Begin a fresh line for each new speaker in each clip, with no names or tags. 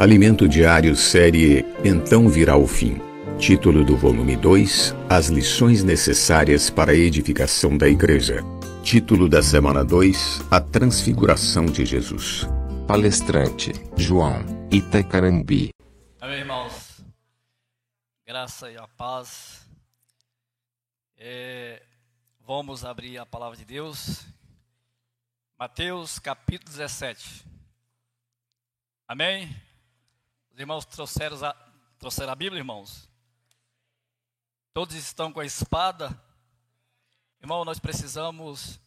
Alimento Diário, série Então Virá o Fim. Título do volume 2: As lições necessárias para a edificação da Igreja. Título da semana 2: A Transfiguração de Jesus.
Palestrante: João Itacarambi.
Amém, irmãos. Graça e a paz. É, vamos abrir a palavra de Deus. Mateus capítulo 17. Amém? Os irmãos trouxeram a, trouxeram a Bíblia, irmãos? Todos estão com a espada? Irmão, nós precisamos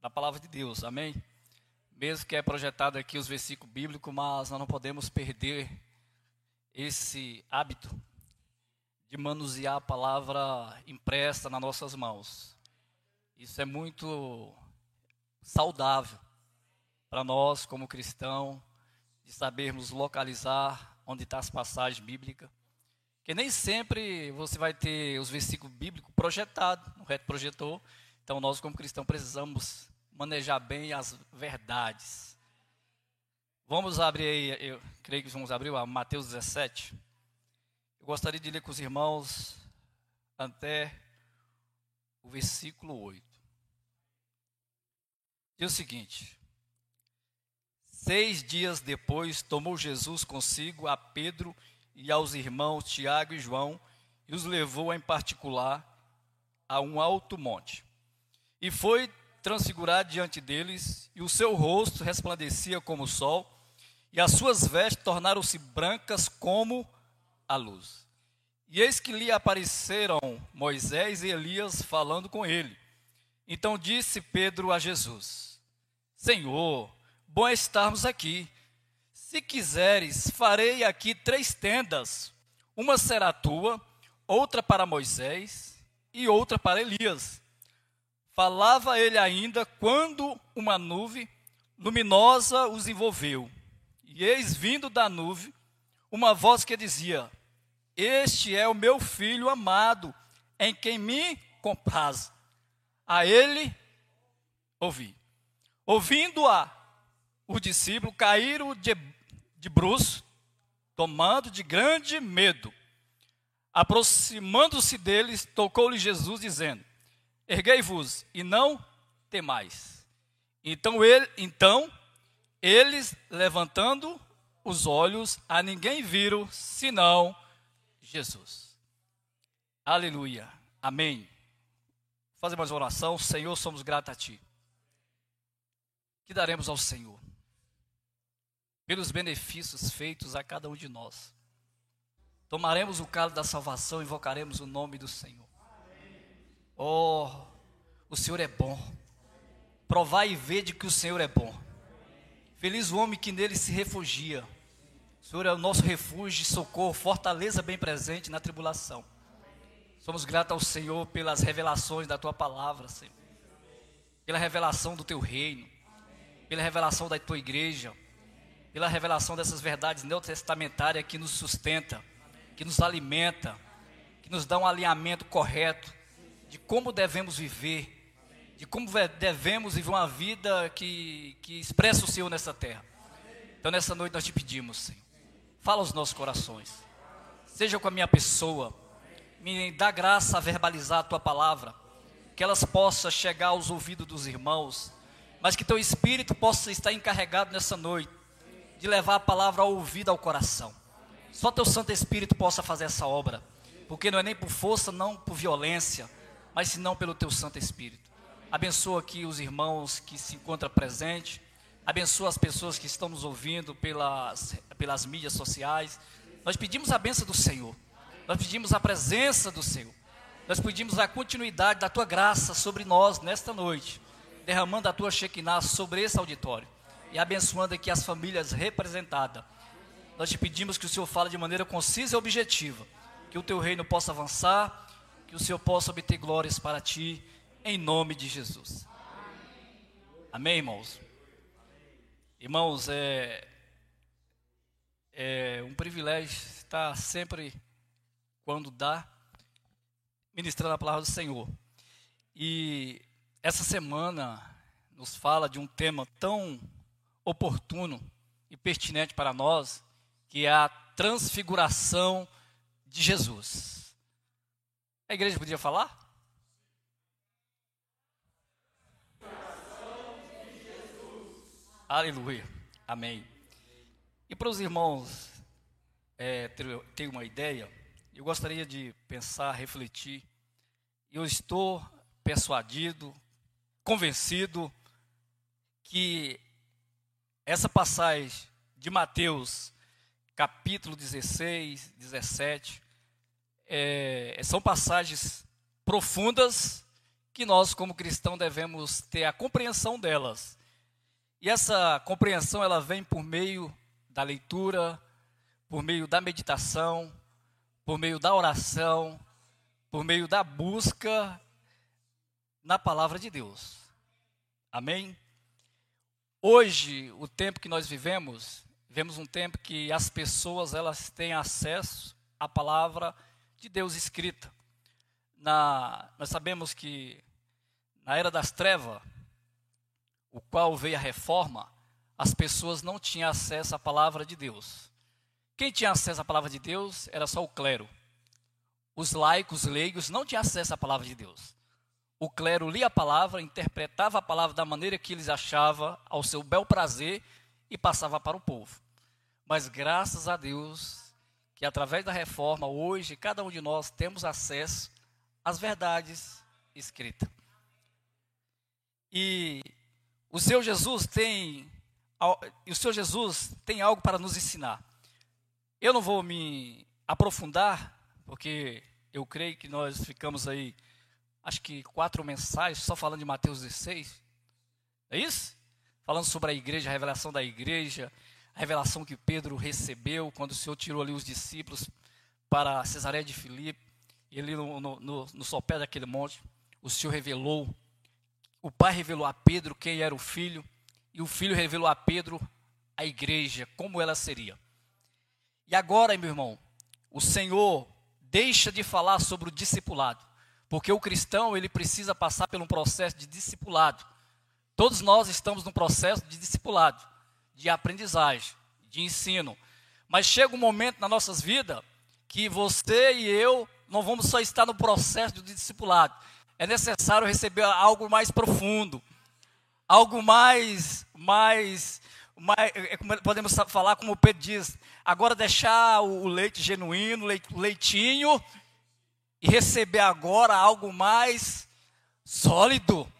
da palavra de Deus, amém? Mesmo que é projetado aqui os versículos bíblicos, mas nós não podemos perder esse hábito de manusear a palavra impressa nas nossas mãos. Isso é muito saudável para nós, como cristão, de sabermos localizar onde estão tá as passagens bíblicas. Que nem sempre você vai ter os versículos bíblicos projetados no reto projetor. Então, nós, como cristãos, precisamos manejar bem as verdades. Vamos abrir aí, eu creio que vamos abrir a Mateus 17. Eu gostaria de ler com os irmãos até o versículo 8. Diz o seguinte: Seis dias depois, tomou Jesus consigo a Pedro e aos irmãos Tiago e João e os levou em particular a um alto monte. E foi transfigurado diante deles, e o seu rosto resplandecia como o sol, e as suas vestes tornaram-se brancas como a luz. E eis que lhe apareceram Moisés e Elias falando com ele. Então disse Pedro a Jesus: Senhor, bom é estarmos aqui. Se quiseres, farei aqui três tendas: uma será tua, outra para Moisés e outra para Elias. Falava ele ainda quando uma nuvem luminosa os envolveu. E eis vindo da nuvem uma voz que dizia: Este é o meu filho amado, em quem me compraz. A ele ouvi. Ouvindo-a, os discípulos caíram de, de bruços, tomando de grande medo. Aproximando-se deles, tocou-lhe Jesus, dizendo: Erguei-vos e não temais. Então, ele, então eles, levantando os olhos, a ninguém viram, senão Jesus. Aleluia. Amém. Fazer mais uma oração. Senhor, somos gratos a Ti que daremos ao Senhor, pelos benefícios feitos a cada um de nós. Tomaremos o cálice da salvação e invocaremos o nome do Senhor. Oh, o Senhor é bom. Provai e vede que o Senhor é bom. Feliz o homem que nele se refugia. O Senhor é o nosso refúgio, socorro, fortaleza bem presente na tribulação. Somos gratos ao Senhor pelas revelações da tua palavra, Senhor. Pela revelação do teu reino pela revelação da tua igreja, pela revelação dessas verdades neotestamentárias que nos sustenta, que nos alimenta, que nos dá um alinhamento correto de como devemos viver, de como devemos viver uma vida que, que expressa o Senhor nessa terra. Então nessa noite nós te pedimos, Senhor, fala aos nossos corações, seja com a minha pessoa, me dá graça a verbalizar a tua palavra, que elas possam chegar aos ouvidos dos irmãos, mas que teu espírito possa estar encarregado nessa noite de levar a palavra ao ouvido, ao coração. Só teu Santo Espírito possa fazer essa obra, porque não é nem por força, não por violência, mas senão pelo teu Santo Espírito. Abençoa aqui os irmãos que se encontram presentes, abençoa as pessoas que estão nos ouvindo pelas, pelas mídias sociais. Nós pedimos a benção do Senhor, nós pedimos a presença do Senhor, nós pedimos a continuidade da tua graça sobre nós nesta noite derramando a tua Shekinah sobre esse auditório e abençoando aqui as famílias representadas. Nós te pedimos que o Senhor fale de maneira concisa e objetiva, que o teu reino possa avançar, que o Senhor possa obter glórias para ti, em nome de Jesus. Amém, irmãos? Irmãos, é, é um privilégio estar sempre, quando dá, ministrando a palavra do Senhor. E essa semana nos fala de um tema tão oportuno e pertinente para nós, que é a transfiguração de Jesus. A igreja podia falar? Aleluia. Amém. E para os irmãos é, ter, ter uma ideia, eu gostaria de pensar, refletir. Eu estou persuadido, convencido que essa passagem de Mateus, capítulo 16, 17, é, são passagens profundas que nós, como cristãos, devemos ter a compreensão delas. E essa compreensão ela vem por meio da leitura, por meio da meditação, por meio da oração, por meio da busca na palavra de Deus. Amém? Hoje, o tempo que nós vivemos, vivemos um tempo que as pessoas elas têm acesso à palavra de Deus escrita. Na, nós sabemos que na era das trevas, o qual veio a reforma, as pessoas não tinham acesso à palavra de Deus. Quem tinha acesso à palavra de Deus era só o clero. Os laicos, leigos, não tinham acesso à palavra de Deus. O clero lia a palavra, interpretava a palavra da maneira que eles achavam, ao seu bel prazer, e passava para o povo. Mas graças a Deus, que através da reforma, hoje, cada um de nós temos acesso às verdades escritas. E o seu Jesus tem o Senhor Jesus tem algo para nos ensinar. Eu não vou me aprofundar, porque eu creio que nós ficamos aí, acho que quatro mensagens só falando de Mateus 16. É isso? Falando sobre a igreja, a revelação da igreja, a revelação que Pedro recebeu quando o Senhor tirou ali os discípulos para Cesareia de Filipe, e ali no, no, no, no sopé daquele monte, o Senhor revelou, o Pai revelou a Pedro quem era o Filho, e o Filho revelou a Pedro a igreja, como ela seria. E agora, meu irmão, o Senhor deixa de falar sobre o discipulado, porque o cristão ele precisa passar por um processo de discipulado. Todos nós estamos num processo de discipulado, de aprendizagem, de ensino. Mas chega um momento nas nossas vidas que você e eu não vamos só estar no processo de discipulado. É necessário receber algo mais profundo, algo mais, mais, mais é, podemos falar como o Pedro diz, agora deixar o leite genuíno, o leitinho, e receber agora algo mais sólido.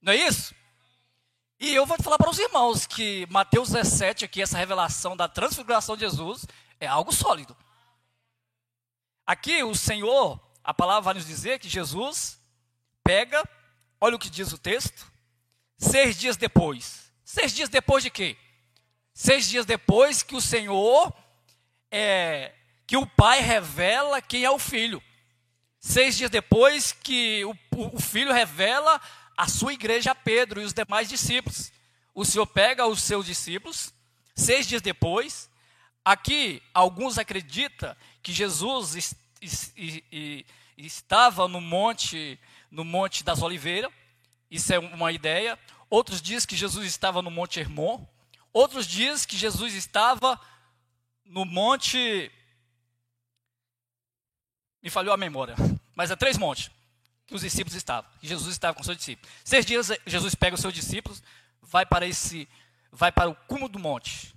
Não é isso? E eu vou falar para os irmãos que Mateus 17, aqui, essa revelação da transfiguração de Jesus, é algo sólido. Aqui o Senhor, a palavra vai nos dizer que Jesus pega, olha o que diz o texto, seis dias depois. Seis dias depois de quê? Seis dias depois que o Senhor, é, que o Pai revela quem é o Filho. Seis dias depois que o, o Filho revela a sua igreja a Pedro e os demais discípulos. O Senhor pega os seus discípulos, seis dias depois. Aqui, alguns acreditam que Jesus est, est, est, estava no monte, no monte das Oliveiras. Isso é uma ideia. Outros dizem que Jesus estava no Monte Hermon. Outros dizem que Jesus estava no Monte. Me falhou a memória. Mas é três montes que os discípulos estavam. Que Jesus estava com seus discípulos. Seis dias Jesus pega os seus discípulos, vai para esse, vai para o cume do monte.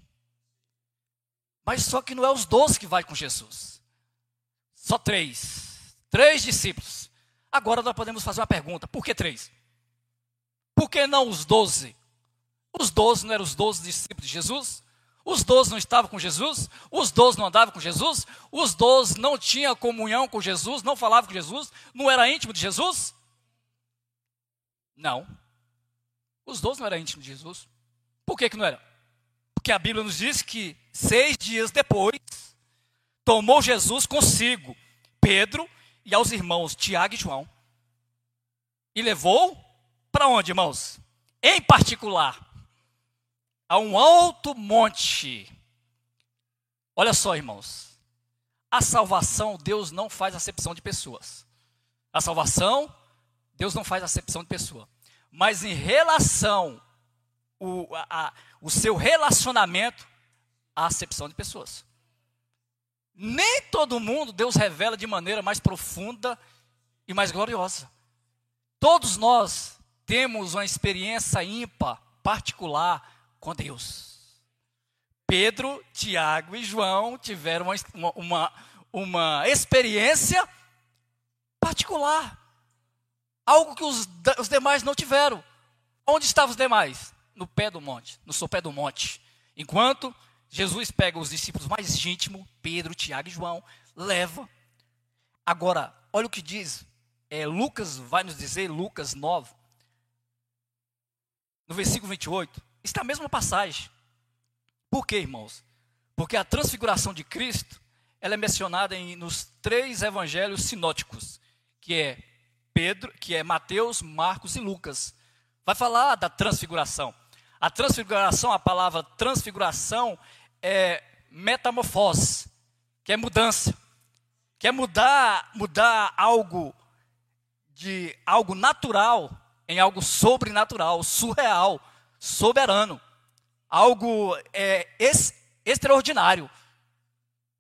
Mas só que não é os doze que vai com Jesus. Só três. Três discípulos. Agora nós podemos fazer uma pergunta: por que três? Por que não os doze? Os doze não eram os doze discípulos de Jesus? Os doze não estavam com Jesus? Os doze não andavam com Jesus? Os doze não tinham comunhão com Jesus? Não falavam com Jesus? Não era íntimo de Jesus? Não. Os doze não eram íntimos de Jesus. Por que, que não era? Porque a Bíblia nos diz que seis dias depois, tomou Jesus consigo Pedro e aos irmãos Tiago e João e levou para onde, irmãos? Em particular, a um alto monte. Olha só, irmãos. A salvação, Deus não faz acepção de pessoas. A salvação, Deus não faz acepção de pessoa. Mas em relação o, a, o seu relacionamento, a acepção de pessoas. Nem todo mundo Deus revela de maneira mais profunda e mais gloriosa. Todos nós temos uma experiência ímpar, particular com Deus. Pedro, Tiago e João tiveram uma, uma, uma experiência particular. Algo que os, os demais não tiveram. Onde estavam os demais? No pé do monte, no sopé do monte. Enquanto Jesus pega os discípulos mais íntimos, Pedro, Tiago e João, leva. Agora, olha o que diz. É, Lucas vai nos dizer, Lucas 9, no versículo 28, está a mesma passagem. Por quê, irmãos? Porque a transfiguração de Cristo, ela é mencionada em, nos três evangelhos sinóticos, que é Pedro, que é Mateus, Marcos e Lucas. Vai falar da transfiguração. A transfiguração, a palavra transfiguração é metamorfose, que é mudança, que é mudar, mudar algo de algo natural em algo sobrenatural, surreal, soberano, algo é, ex, extraordinário.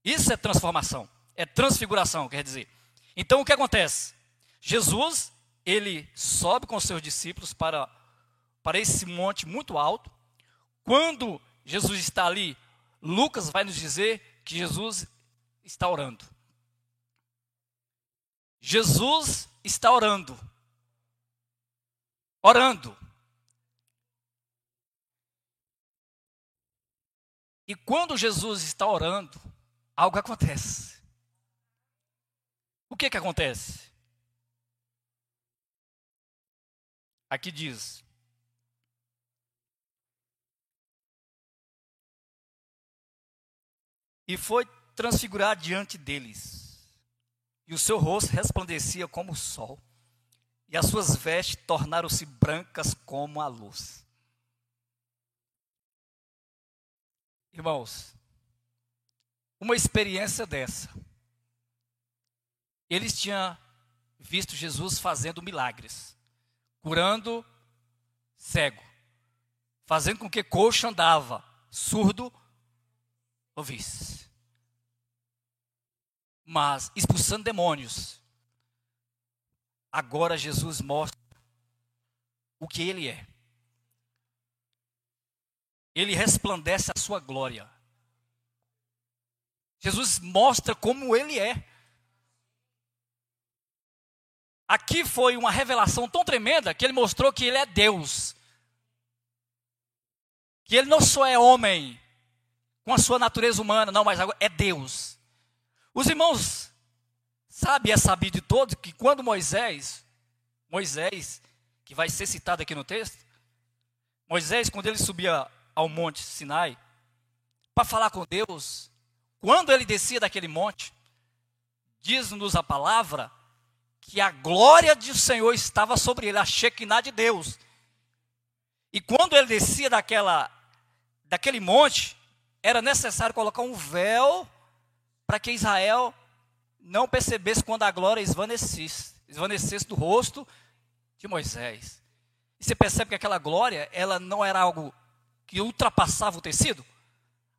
Isso é transformação, é transfiguração, quer dizer. Então o que acontece? Jesus, ele sobe com seus discípulos para, para esse monte muito alto. Quando Jesus está ali Lucas vai nos dizer que Jesus está orando. Jesus está orando. Orando. E quando Jesus está orando, algo acontece. O que que acontece? Aqui diz: e foi transfigurar diante deles. E o seu rosto resplandecia como o sol, e as suas vestes tornaram-se brancas como a luz. Irmãos, uma experiência dessa. Eles tinham visto Jesus fazendo milagres, curando cego, fazendo com que coxo andava, surdo ouvisse. Mas expulsando demônios. Agora Jesus mostra o que ele é. Ele resplandece a sua glória. Jesus mostra como ele é. Aqui foi uma revelação tão tremenda que ele mostrou que ele é Deus. Que ele não só é homem, com a sua natureza humana, não, mas é Deus. Os irmãos sabem, é sabido de todos, que quando Moisés, Moisés, que vai ser citado aqui no texto, Moisés, quando ele subia ao monte Sinai, para falar com Deus, quando ele descia daquele monte, diz-nos a palavra que a glória do Senhor estava sobre ele, a Shekinah de Deus. E quando ele descia daquela, daquele monte, era necessário colocar um véu para que Israel não percebesse quando a glória esvanecesse, esvanecesse do rosto de Moisés. E você percebe que aquela glória, ela não era algo que ultrapassava o tecido?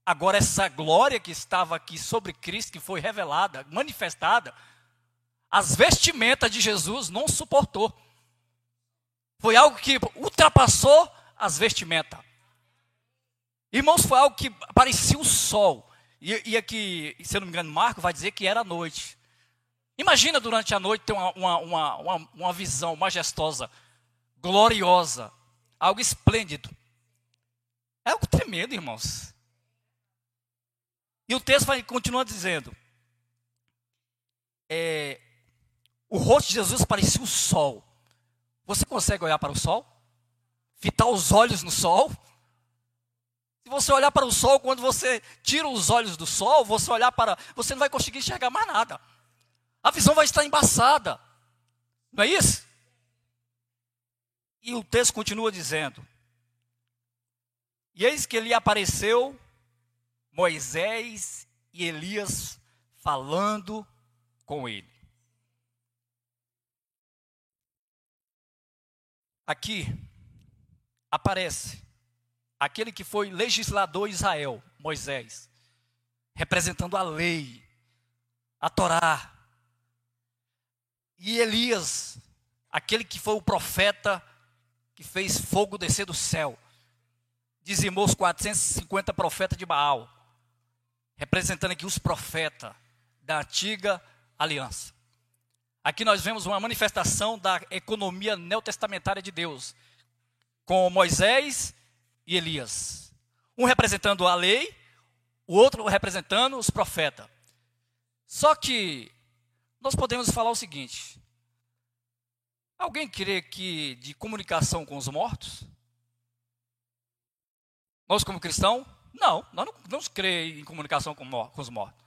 Agora essa glória que estava aqui sobre Cristo, que foi revelada, manifestada, as vestimentas de Jesus não suportou. Foi algo que ultrapassou as vestimentas. Irmãos, foi algo que parecia o sol. E, e aqui, se eu não me engano, Marco vai dizer que era noite. Imagina durante a noite ter uma, uma, uma, uma, visão majestosa, gloriosa, algo esplêndido. É algo tremendo, irmãos. E o texto vai continuar dizendo: é, o rosto de Jesus parecia o sol. Você consegue olhar para o sol? Fitar os olhos no sol? Se você olhar para o sol, quando você tira os olhos do sol, você olhar para. Você não vai conseguir enxergar mais nada. A visão vai estar embaçada. Não é isso? E o texto continua dizendo: E eis que ele apareceu, Moisés e Elias falando com ele. Aqui aparece aquele que foi legislador Israel, Moisés, representando a lei, a Torá. E Elias, aquele que foi o profeta que fez fogo descer do céu, dizimou os 450 profetas de Baal, representando aqui os profetas da antiga aliança. Aqui nós vemos uma manifestação da economia neotestamentária de Deus, com Moisés e Elias. Um representando a lei, o outro representando os profetas. Só que nós podemos falar o seguinte: alguém crê que de comunicação com os mortos? Nós, como cristão, não, nós não, não crê em comunicação com, com os mortos.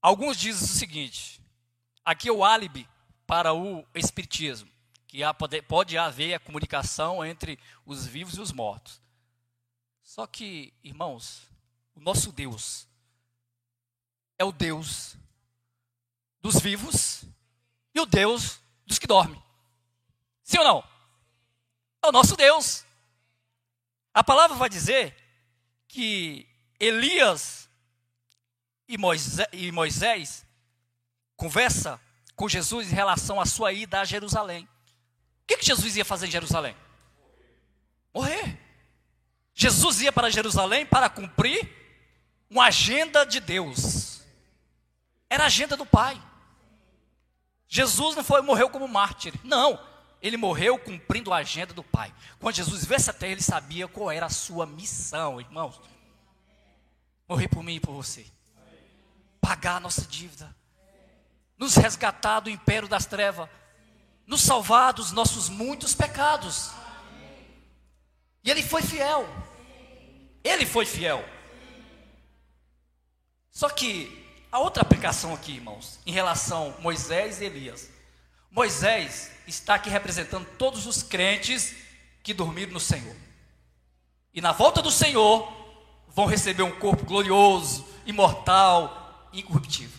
Alguns dizem o seguinte: aqui é o álibi para o espiritismo, que há, pode, pode haver a comunicação entre os vivos e os mortos. Só que, irmãos, o nosso Deus é o Deus dos vivos e o Deus dos que dormem. Sim ou não? É o nosso Deus. A palavra vai dizer que Elias e Moisés, e Moisés conversa com Jesus em relação à sua ida a Jerusalém. O que, que Jesus ia fazer em Jerusalém? Morrer. Jesus ia para Jerusalém para cumprir uma agenda de Deus. Era a agenda do Pai. Jesus não foi morreu como mártir. Não. Ele morreu cumprindo a agenda do Pai. Quando Jesus veio essa terra, ele sabia qual era a sua missão, irmãos. Morrer por mim e por você. Pagar a nossa dívida. Nos resgatar do império das trevas. Nos salvar dos nossos muitos pecados. E ele foi fiel. Ele foi fiel. Só que a outra aplicação aqui, irmãos, em relação a Moisés e Elias. Moisés está aqui representando todos os crentes que dormiram no Senhor. E na volta do Senhor vão receber um corpo glorioso, imortal, incorruptível.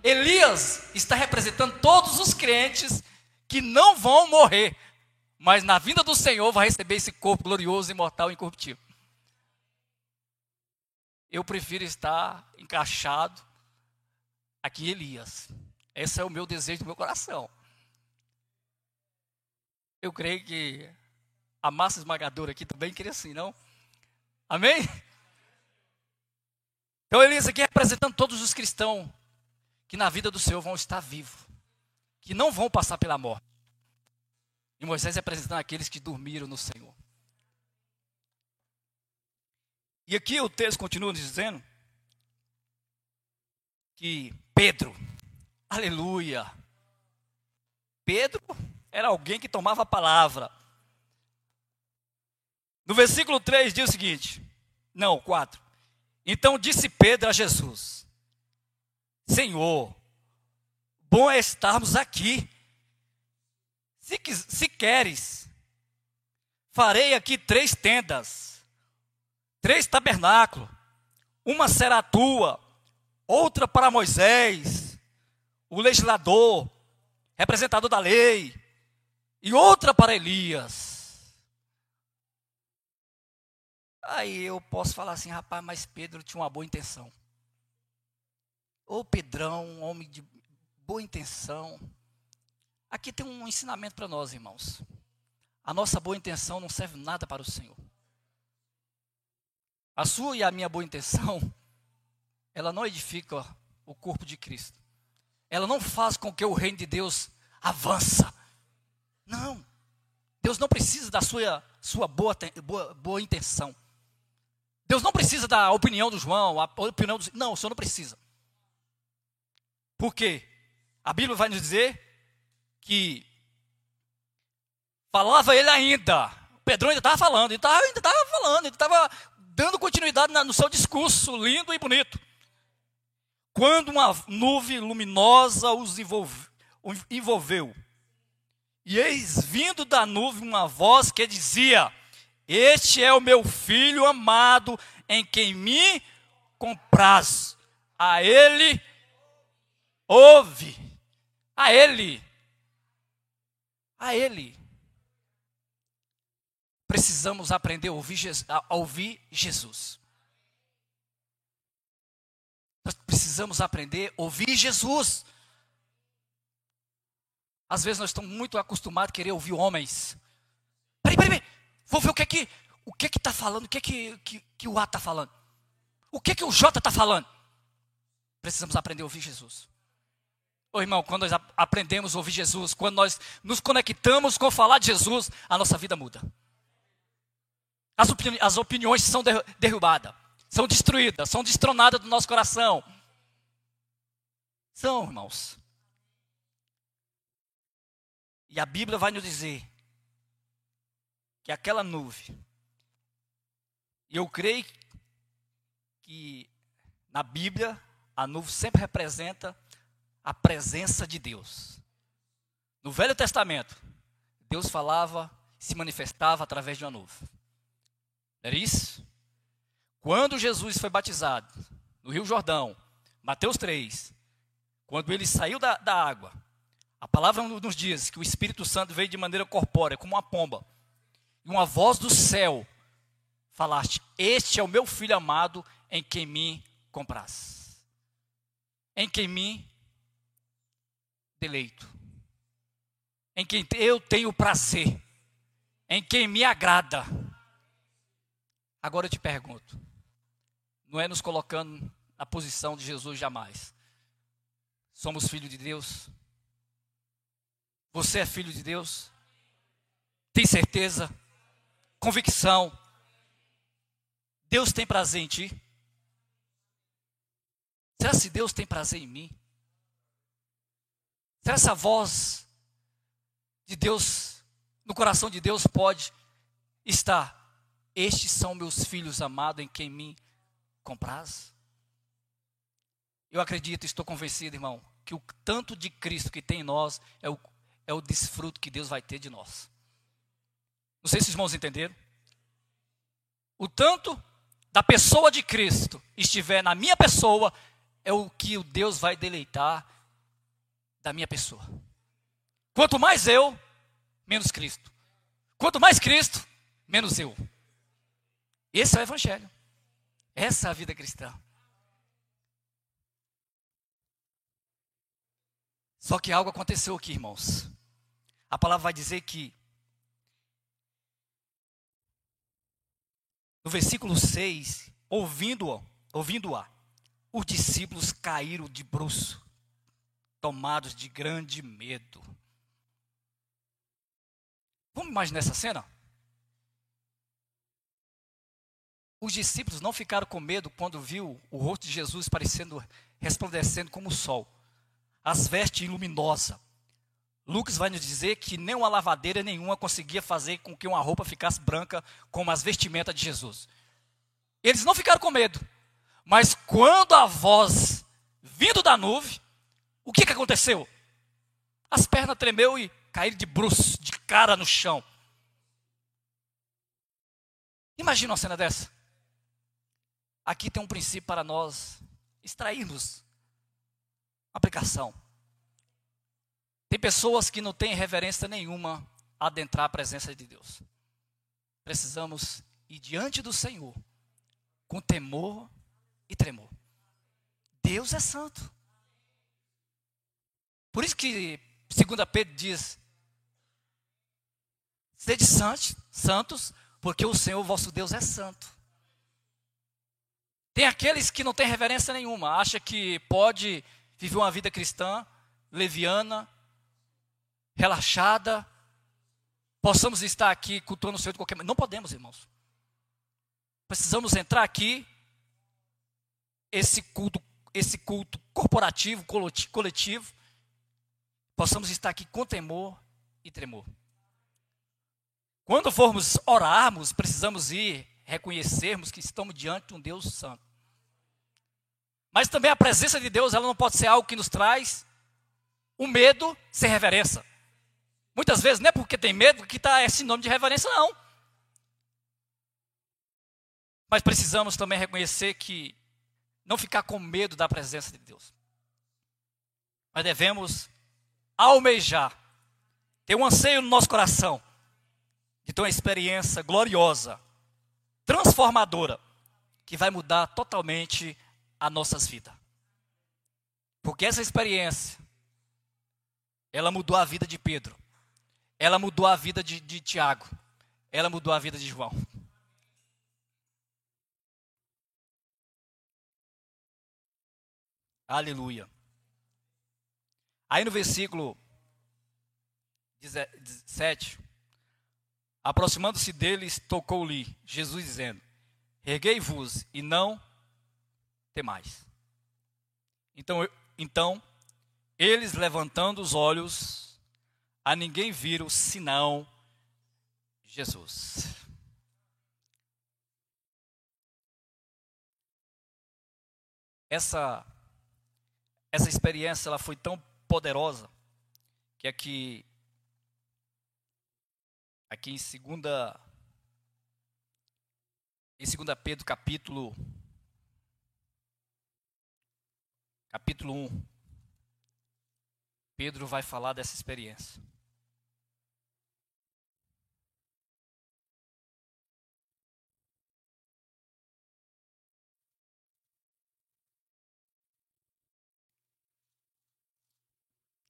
Elias está representando todos os crentes que não vão morrer, mas na vinda do Senhor vai receber esse corpo glorioso, imortal e incorruptível. Eu prefiro estar encaixado aqui Elias. Esse é o meu desejo do meu coração. Eu creio que a massa esmagadora aqui também queria assim, não? Amém? Então Elias aqui representando todos os cristãos que na vida do Senhor vão estar vivos, que não vão passar pela morte. E Moisés representando aqueles que dormiram no Senhor. E aqui o texto continua dizendo que Pedro, aleluia, Pedro era alguém que tomava a palavra. No versículo 3 diz o seguinte: não, 4. Então disse Pedro a Jesus: Senhor, bom é estarmos aqui. Se, se queres, farei aqui três tendas três tabernáculos. Uma será tua, outra para Moisés, o legislador, representador da lei, e outra para Elias. Aí eu posso falar assim, rapaz, mas Pedro tinha uma boa intenção. Ô Pedrão, homem de boa intenção. Aqui tem um ensinamento para nós, irmãos. A nossa boa intenção não serve nada para o Senhor. A sua e a minha boa intenção, ela não edifica o corpo de Cristo. Ela não faz com que o reino de Deus avança. Não. Deus não precisa da sua, sua boa, boa, boa intenção. Deus não precisa da opinião do João, a opinião do... Não, o Senhor não precisa. Por quê? A Bíblia vai nos dizer que falava ele ainda. O Pedrão ainda estava falando, ainda estava falando, ele estava dando continuidade no seu discurso lindo e bonito. Quando uma nuvem luminosa os envolveu, e eis vindo da nuvem uma voz que dizia: Este é o meu filho amado, em quem me compraz. A ele ouve. A ele. A ele precisamos aprender a ouvir, Jesus. A ouvir Jesus. Precisamos aprender a ouvir Jesus. Às vezes nós estamos muito acostumados a querer ouvir homens. Peraí, peraí, peraí. Vou ver o que é que o que é que está falando, o que é que, que, que o A está falando. O que é que o J está falando. Precisamos aprender a ouvir Jesus. Ô irmão, quando nós aprendemos a ouvir Jesus, quando nós nos conectamos com falar de Jesus, a nossa vida muda. As, opini as opiniões são derrubadas, são destruídas, são destronadas do nosso coração. São, irmãos. E a Bíblia vai nos dizer que aquela nuvem, eu creio que na Bíblia a nuvem sempre representa a presença de Deus. No Velho Testamento, Deus falava, se manifestava através de uma nuvem. Era isso? Quando Jesus foi batizado no Rio Jordão, Mateus 3, quando ele saiu da, da água, a palavra nos diz que o Espírito Santo veio de maneira corpórea, como uma pomba. E uma voz do céu falaste: Este é o meu filho amado em quem me compraz. Em quem me deleito. Em quem eu tenho prazer. Em quem me agrada. Agora eu te pergunto: não é nos colocando na posição de Jesus jamais. Somos filhos de Deus? Você é filho de Deus? Tem certeza? Convicção? Deus tem prazer em ti? Será se Deus tem prazer em mim? Será essa voz de Deus, no coração de Deus, pode estar? Estes são meus filhos amados em quem me compraz? Eu acredito, estou convencido, irmão, que o tanto de Cristo que tem em nós é o é o desfruto que Deus vai ter de nós. Não sei se os irmãos entenderam. O tanto da pessoa de Cristo estiver na minha pessoa, é o que o Deus vai deleitar da minha pessoa. Quanto mais eu, menos Cristo. Quanto mais Cristo, menos eu. Esse é o Evangelho. Essa é a vida cristã. Só que algo aconteceu aqui, irmãos. A palavra vai dizer que no versículo 6, ouvindo-a, ouvindo-a, os discípulos caíram de bruço, tomados de grande medo. Vamos imaginar essa cena? Os discípulos não ficaram com medo quando viu o rosto de Jesus parecendo resplandecendo como o sol, as vestes luminosas, Lucas vai nos dizer que nem uma lavadeira nenhuma conseguia fazer com que uma roupa ficasse branca como as vestimentas de Jesus. Eles não ficaram com medo. Mas quando a voz vindo da nuvem, o que, que aconteceu? As pernas tremeu e caíram de bruços, de cara no chão. Imagina uma cena dessa. Aqui tem um princípio para nós extrairmos aplicação. Tem pessoas que não têm reverência nenhuma a adentrar a presença de Deus. Precisamos ir diante do Senhor com temor e tremor. Deus é santo. Por isso que 2 Pedro diz: Sede santos, santos, porque o Senhor vosso Deus é santo. Tem aqueles que não têm reverência nenhuma, acha que pode viver uma vida cristã leviana, relaxada, possamos estar aqui cultuando o Senhor de qualquer maneira. Não podemos, irmãos. Precisamos entrar aqui, esse culto, esse culto corporativo, coletivo, possamos estar aqui com temor e tremor. Quando formos orarmos, precisamos ir reconhecermos que estamos diante de um Deus santo. Mas também a presença de Deus, ela não pode ser algo que nos traz o medo sem reverência. Muitas vezes não é porque tem medo que está esse nome de reverência, não. Mas precisamos também reconhecer que não ficar com medo da presença de Deus. Mas devemos almejar, ter um anseio no nosso coração de ter uma experiência gloriosa, transformadora, que vai mudar totalmente as nossas vidas. Porque essa experiência, ela mudou a vida de Pedro. Ela mudou a vida de, de Tiago. Ela mudou a vida de João. Aleluia. Aí no versículo 17, aproximando-se deles, tocou-lhe Jesus dizendo: Erguei-vos e não temais. Então, então, eles levantando os olhos, a ninguém viram senão Jesus. Essa essa experiência ela foi tão poderosa que aqui aqui em segunda em segunda Pedro capítulo capítulo 1 Pedro vai falar dessa experiência.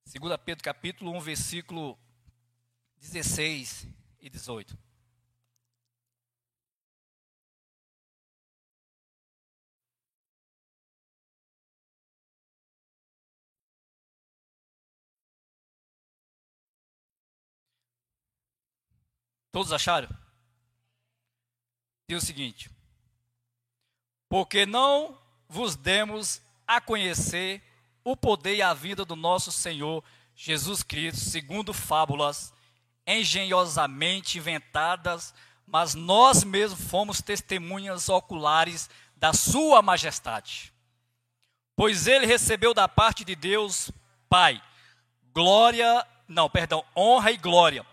Segunda Pedro capítulo 1, versículo 16 e 18. Todos acharam? Diz o seguinte: Porque não vos demos a conhecer o poder e a vida do nosso Senhor Jesus Cristo, segundo fábulas engenhosamente inventadas, mas nós mesmos fomos testemunhas oculares da Sua Majestade. Pois ele recebeu da parte de Deus, Pai, glória, não, perdão, honra e glória,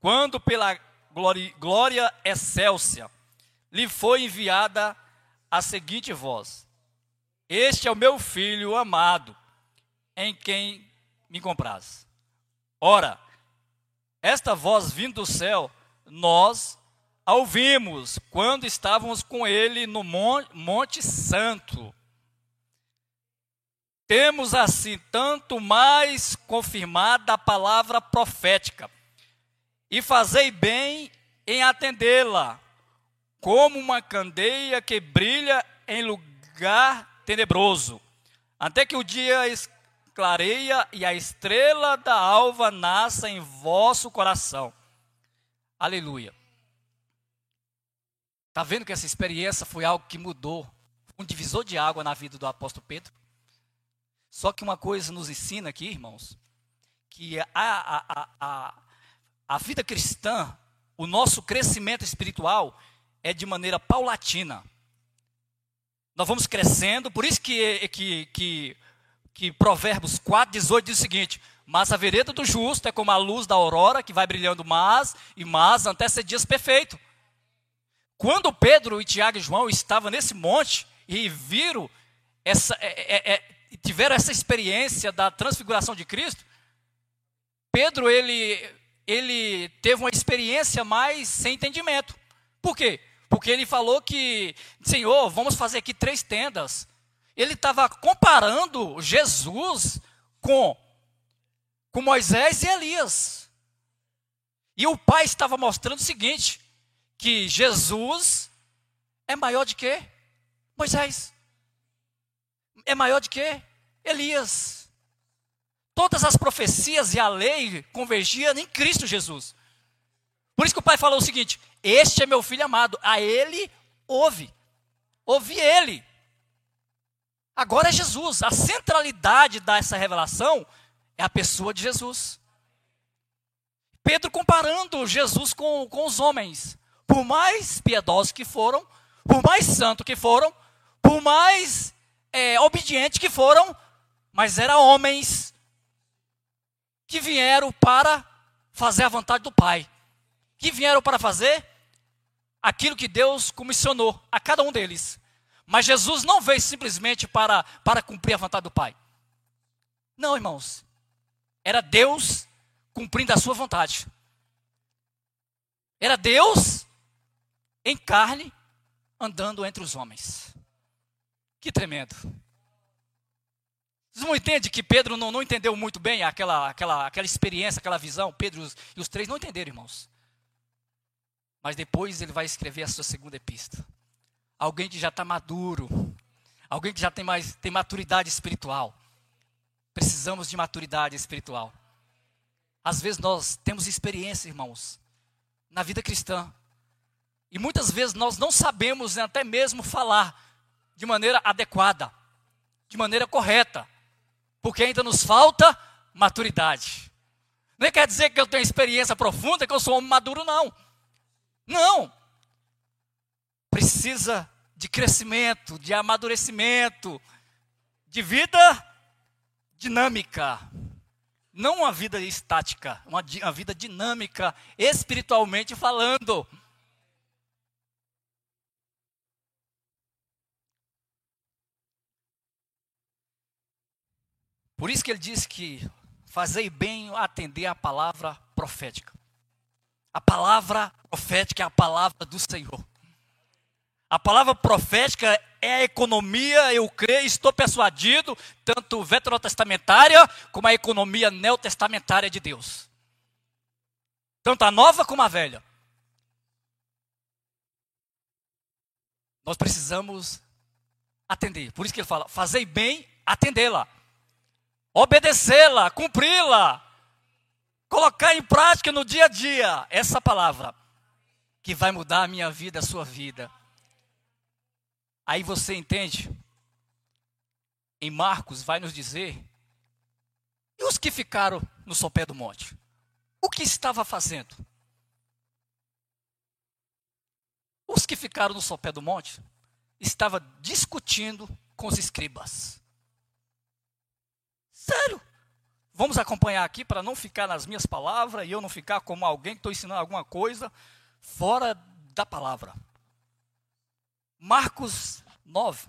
quando pela glória, glória excelsa, lhe foi enviada a seguinte voz: Este é o meu filho amado, em quem me compraz. Ora, esta voz vindo do céu, nós a ouvimos quando estávamos com ele no Monte Santo. Temos assim tanto mais confirmada a palavra profética e fazei bem em atendê-la, como uma candeia que brilha em lugar tenebroso, até que o dia clareia e a estrela da alva nasça em vosso coração. Aleluia. Está vendo que essa experiência foi algo que mudou, um divisor de água na vida do apóstolo Pedro? Só que uma coisa nos ensina aqui, irmãos, que a, a, a, a a vida cristã, o nosso crescimento espiritual é de maneira paulatina. Nós vamos crescendo, por isso que, que, que, que Provérbios 4, 18 diz o seguinte: Mas a vereda do justo é como a luz da aurora que vai brilhando mais e mais até ser dias perfeito. Quando Pedro e Tiago e João estavam nesse monte e viram essa, é, é, é, tiveram essa experiência da transfiguração de Cristo, Pedro ele ele teve uma experiência mais sem entendimento. Por quê? Porque ele falou que, Senhor, vamos fazer aqui três tendas. Ele estava comparando Jesus com, com Moisés e Elias. E o pai estava mostrando o seguinte: que Jesus é maior de que Moisés. É maior de que Elias. Todas as profecias e a lei convergiam em Cristo Jesus. Por isso que o pai falou o seguinte: Este é meu filho amado, a ele ouve. Ouve ele. Agora é Jesus. A centralidade dessa revelação é a pessoa de Jesus. Pedro comparando Jesus com, com os homens. Por mais piedosos que foram, por mais santos que foram, por mais é, obedientes que foram, mas eram homens que vieram para fazer a vontade do Pai, que vieram para fazer aquilo que Deus comissionou a cada um deles. Mas Jesus não veio simplesmente para, para cumprir a vontade do Pai. Não, irmãos. Era Deus cumprindo a sua vontade. Era Deus em carne andando entre os homens. Que tremendo. Vocês não entendem que Pedro não, não entendeu muito bem aquela, aquela, aquela experiência, aquela visão? Pedro e os, três não entenderam, irmãos. Mas depois ele vai escrever a sua segunda epístola. Alguém que já está maduro, alguém que já tem mais tem maturidade espiritual. Precisamos de maturidade espiritual. Às vezes nós temos experiência, irmãos, na vida cristã. E muitas vezes nós não sabemos até mesmo falar de maneira adequada, de maneira correta, porque ainda nos falta maturidade. Nem quer dizer que eu tenho experiência profunda, que eu sou homem maduro, não. Não. Precisa de crescimento, de amadurecimento, de vida dinâmica. Não uma vida estática, uma, uma vida dinâmica, espiritualmente falando. Por isso que ele diz que fazei bem atender a palavra profética. A palavra profética é a palavra do Senhor. A palavra profética é a economia, eu creio, estou persuadido, tanto veterotestamentária como a economia neotestamentária de Deus. Tanto a nova como a velha. Nós precisamos atender. Por isso que ele fala: fazei bem atendê-la obedecê-la, cumpri-la, colocar em prática no dia a dia essa palavra que vai mudar a minha vida, a sua vida. Aí você entende? Em Marcos vai nos dizer e os que ficaram no sopé do monte? O que estava fazendo? Os que ficaram no sopé do monte estava discutindo com os escribas. Sério. Vamos acompanhar aqui para não ficar nas minhas palavras e eu não ficar como alguém que estou ensinando alguma coisa fora da palavra. Marcos 9.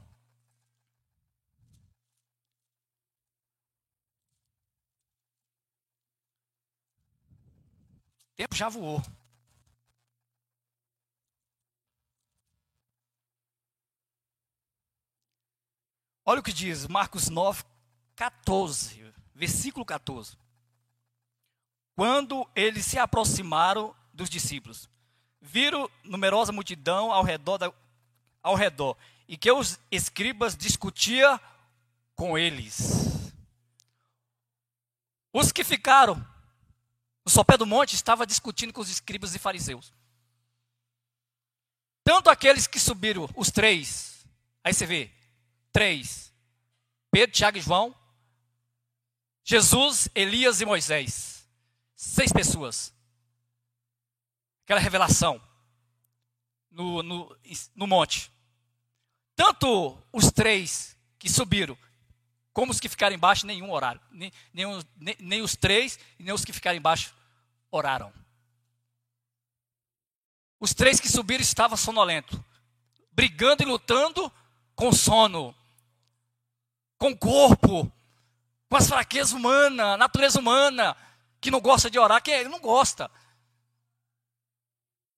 O tempo já voou. Olha o que diz Marcos 9, 14, versículo 14. Quando eles se aproximaram dos discípulos, viram numerosa multidão ao redor, da, ao redor e que os escribas discutiam com eles. Os que ficaram no sopé do monte estavam discutindo com os escribas e fariseus. Tanto aqueles que subiram, os três, aí você vê, três, Pedro, Tiago e João, Jesus, Elias e Moisés. Seis pessoas. Aquela revelação no, no, no monte. Tanto os três que subiram, como os que ficaram embaixo, nenhum oraram. Nem, nem, nem, nem os três nem os que ficaram embaixo oraram. Os três que subiram estavam sonolentos, brigando e lutando com sono, com corpo, com as fraquezas humanas, natureza humana, que não gosta de orar, que não gosta.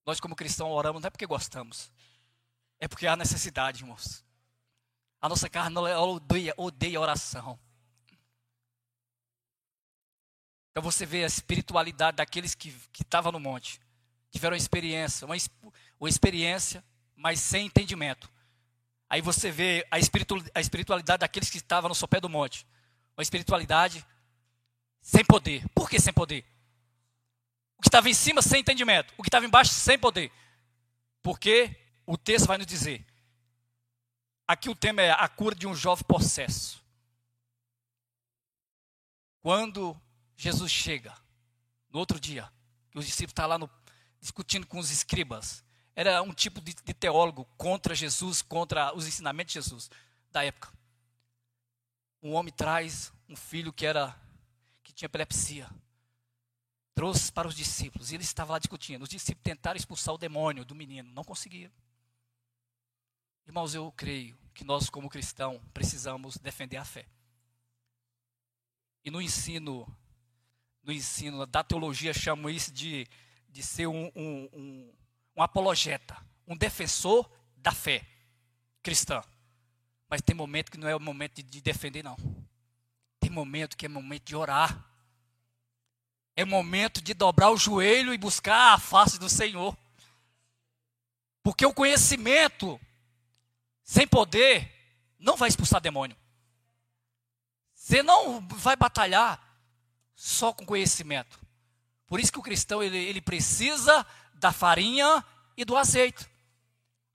Nós, como cristãos, oramos não é porque gostamos, é porque há necessidade, irmãos. A nossa carne odeia, odeia oração. Então você vê a espiritualidade daqueles que estavam no monte, tiveram uma experiência, uma, uma experiência, mas sem entendimento. Aí você vê a espiritualidade daqueles que estavam no sopé do monte, uma espiritualidade sem poder. Por que sem poder? O que estava em cima sem entendimento, o que estava embaixo sem poder. Porque o texto vai nos dizer. Aqui o tema é a cura de um jovem possesso. Quando Jesus chega, no outro dia, que os discípulos estão lá no, discutindo com os escribas, era um tipo de, de teólogo contra Jesus, contra os ensinamentos de Jesus da época um homem traz um filho que era que tinha epilepsia. Trouxe para os discípulos e ele estava lá discutindo. Os discípulos tentaram expulsar o demônio do menino, não conseguiram. Irmãos, eu creio que nós, como cristãos, precisamos defender a fé. E no ensino, no ensino da teologia, chamo isso de, de ser um, um, um, um apologeta, um defensor da fé cristã. Mas tem momento que não é o momento de, defender, não. momento que é momento de orar. É momento de dobrar o joelho e buscar a face do Senhor. Porque o conhecimento sem poder não vai expulsar demônio. Você não vai batalhar só com conhecimento. Por isso que o cristão ele, ele precisa da farinha e do azeite.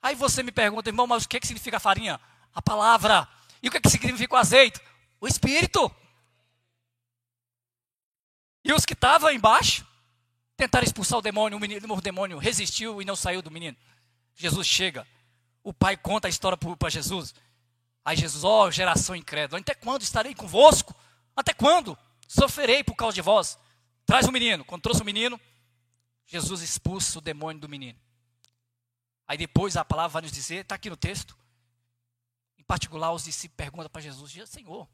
Aí você me pergunta, irmão, mas o que, que significa farinha? A palavra. E o que, que significa o azeite? O Espírito. E os que estavam embaixo tentaram expulsar o demônio, o, menino, o demônio resistiu e não saiu do menino. Jesus chega, o pai conta a história para Jesus. Aí Jesus, ó, oh, geração incrédula, até quando estarei convosco? Até quando? Sofrerei por causa de vós. Traz o menino. Quando trouxe o menino, Jesus expulsa o demônio do menino. Aí depois a palavra vai nos dizer, está aqui no texto. Particular, os discípulos perguntam para Jesus: Senhor,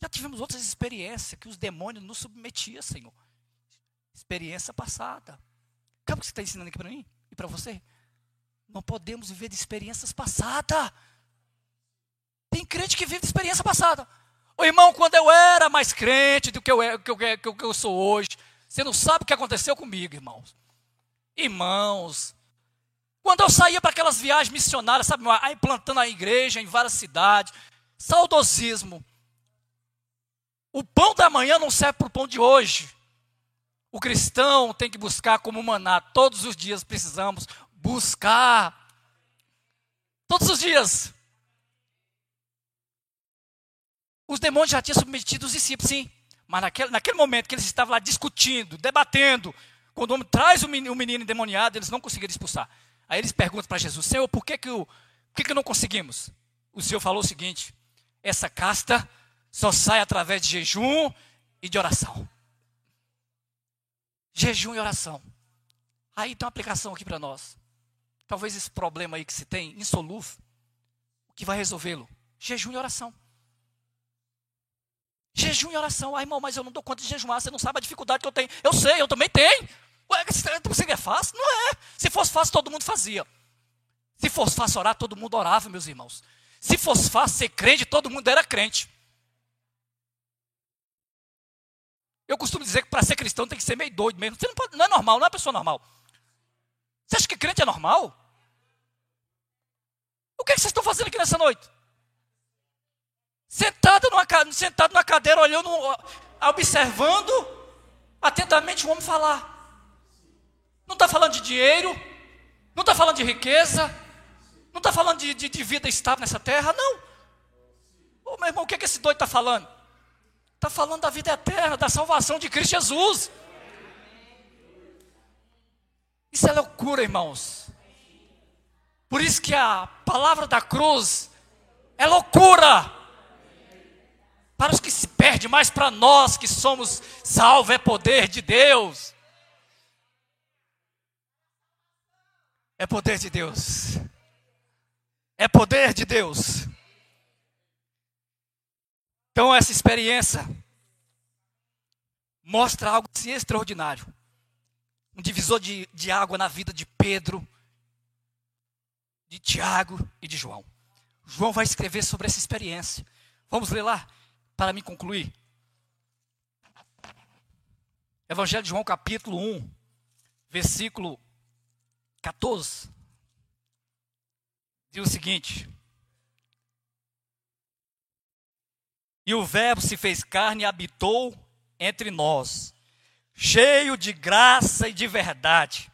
já tivemos outras experiências que os demônios nos submetiam, Senhor. Experiência passada. Sabe o que você está ensinando aqui para mim e para você? Não podemos viver de experiências passadas. Tem crente que vive de experiência passada. O irmão, quando eu era mais crente do que eu, que eu, que eu, que eu sou hoje, você não sabe o que aconteceu comigo, irmãos. Irmãos, quando eu saía para aquelas viagens missionárias, sabe, implantando a igreja em várias cidades, saudosismo. O pão da manhã não serve para o pão de hoje. O cristão tem que buscar como maná. Todos os dias precisamos buscar. Todos os dias. Os demônios já tinham submetido os discípulos, sim. Mas naquele, naquele momento que eles estavam lá discutindo, debatendo, quando o homem traz o menino, endemoniado, eles não conseguiram expulsar. Aí eles perguntam para Jesus: Senhor, por que, que, o, por que, que não conseguimos? O Senhor falou o seguinte: essa casta só sai através de jejum e de oração. Jejum e oração. Aí tem uma aplicação aqui para nós. Talvez esse problema aí que se tem, insolúvel, o que vai resolvê-lo? Jejum e oração. Jejum e oração. Ah, irmão, mas eu não dou conta de jejuar, você não sabe a dificuldade que eu tenho. Eu sei, eu também tenho. Ué, é fácil? Não é. Se fosse fácil, todo mundo fazia. Se fosse fácil orar, todo mundo orava, meus irmãos. Se fosse fácil ser crente, todo mundo era crente. Eu costumo dizer que para ser cristão tem que ser meio doido mesmo. Você não, pode, não é normal, não é pessoa normal. Você acha que crente é normal? O que, é que vocês estão fazendo aqui nessa noite? Sentado numa, sentado numa cadeira, olhando, observando atentamente o homem falar. Não está falando de dinheiro, não está falando de riqueza, não está falando de, de, de, vida estável nessa terra, não. Meu irmão, o que, é que esse doido está falando? Está falando da vida eterna, da salvação de Cristo Jesus. Isso é loucura, irmãos. Por isso que a palavra da cruz é loucura para os que se perdem, mas para nós que somos salvos é poder de Deus. É poder de Deus. É poder de Deus. Então essa experiência mostra algo assim extraordinário. Um divisor de, de água na vida de Pedro, de Tiago e de João. João vai escrever sobre essa experiência. Vamos ler lá? para me concluir. Evangelho de João, capítulo 1, versículo 14. Diz o seguinte: E o Verbo se fez carne e habitou entre nós, cheio de graça e de verdade.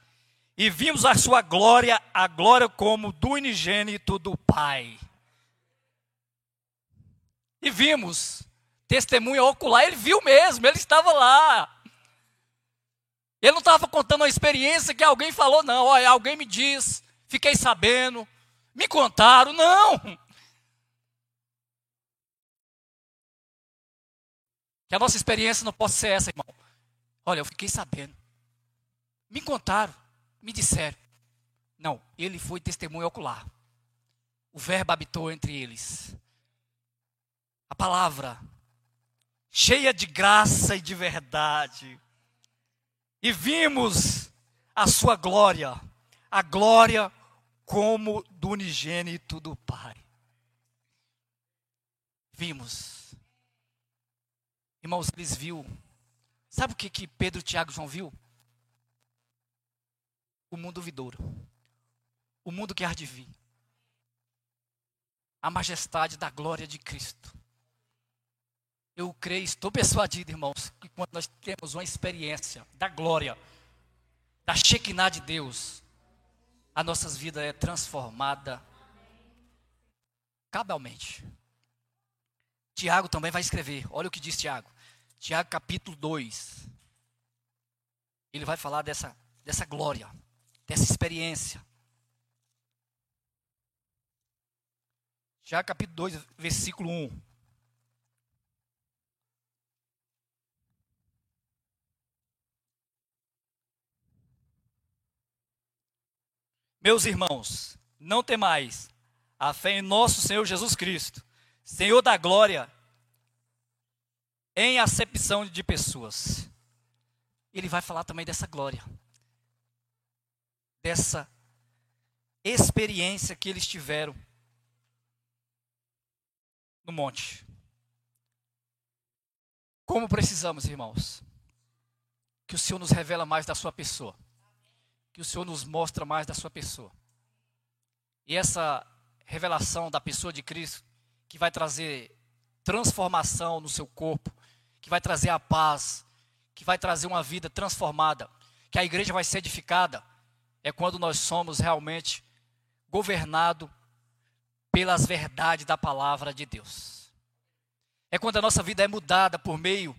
E vimos a sua glória, a glória como do unigênito do Pai. E vimos testemunha ocular, ele viu mesmo, ele estava lá. Ele não estava contando uma experiência que alguém falou, não, olha, alguém me diz, fiquei sabendo, me contaram, não. Que a nossa experiência não possa ser essa, irmão. Olha, eu fiquei sabendo. Me contaram, me disseram. Não, ele foi testemunho ocular. O verbo habitou entre eles. A palavra cheia de graça e de verdade. E vimos a sua glória, a glória como do unigênito do Pai. Vimos. Irmãos, eles viu. Sabe o que, que Pedro, Tiago e João viu? O mundo vidouro. O mundo que há de vir. A majestade da glória de Cristo. Eu creio, estou persuadido, irmãos, que quando nós temos uma experiência da glória, da Shekinah de Deus, a nossa vida é transformada cabalmente. Tiago também vai escrever, olha o que diz Tiago. Tiago capítulo 2. Ele vai falar dessa, dessa glória, dessa experiência. Tiago capítulo 2, versículo 1. Meus irmãos, não temais a fé em nosso Senhor Jesus Cristo, Senhor da glória, em acepção de pessoas. Ele vai falar também dessa glória, dessa experiência que eles tiveram no monte. Como precisamos, irmãos, que o Senhor nos revela mais da sua pessoa que o Senhor nos mostra mais da sua pessoa. E essa revelação da pessoa de Cristo, que vai trazer transformação no seu corpo, que vai trazer a paz, que vai trazer uma vida transformada, que a igreja vai ser edificada, é quando nós somos realmente governados pelas verdades da palavra de Deus. É quando a nossa vida é mudada por meio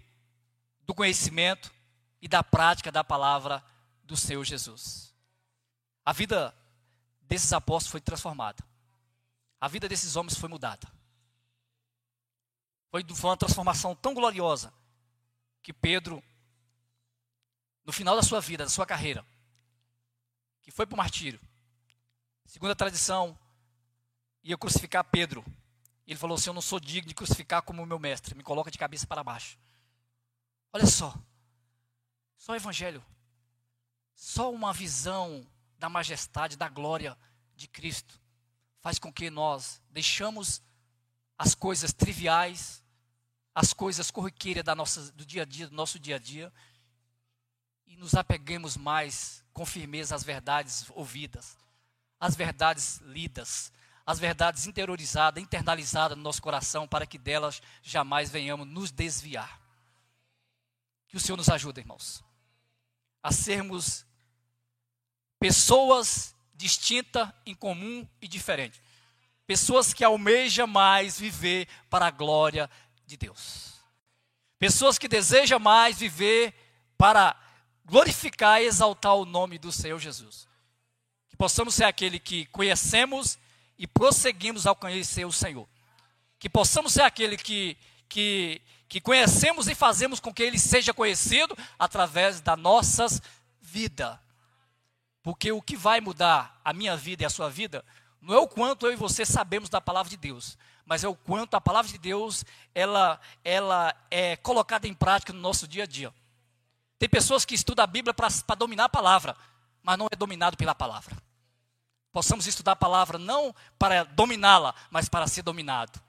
do conhecimento e da prática da palavra do Senhor Jesus. A vida desses apóstolos foi transformada. A vida desses homens foi mudada. Foi uma transformação tão gloriosa que Pedro, no final da sua vida, da sua carreira, que foi para o martírio, segundo a tradição, ia crucificar Pedro. Ele falou assim: Eu não sou digno de crucificar como o meu mestre, me coloca de cabeça para baixo. Olha só, só o evangelho só uma visão da majestade, da glória de Cristo faz com que nós deixamos as coisas triviais, as coisas corriqueiras da nossa, do dia a dia, do nosso dia a dia, e nos apeguemos mais com firmeza às verdades ouvidas, às verdades lidas, às verdades interiorizadas, internalizadas no nosso coração, para que delas jamais venhamos nos desviar. Que o Senhor nos ajude, irmãos, a sermos Pessoas distintas, incomum e diferentes. Pessoas que almejam mais viver para a glória de Deus. Pessoas que desejam mais viver para glorificar e exaltar o nome do Senhor Jesus. Que possamos ser aquele que conhecemos e prosseguimos ao conhecer o Senhor. Que possamos ser aquele que, que, que conhecemos e fazemos com que Ele seja conhecido através das nossas vidas. Porque o que vai mudar a minha vida e a sua vida não é o quanto eu e você sabemos da palavra de Deus, mas é o quanto a palavra de Deus ela, ela é colocada em prática no nosso dia a dia. Tem pessoas que estudam a Bíblia para dominar a palavra, mas não é dominado pela palavra. Possamos estudar a palavra não para dominá-la, mas para ser dominado.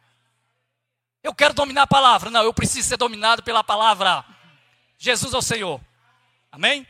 Eu quero dominar a palavra, não, eu preciso ser dominado pela palavra. Jesus é o Senhor. Amém?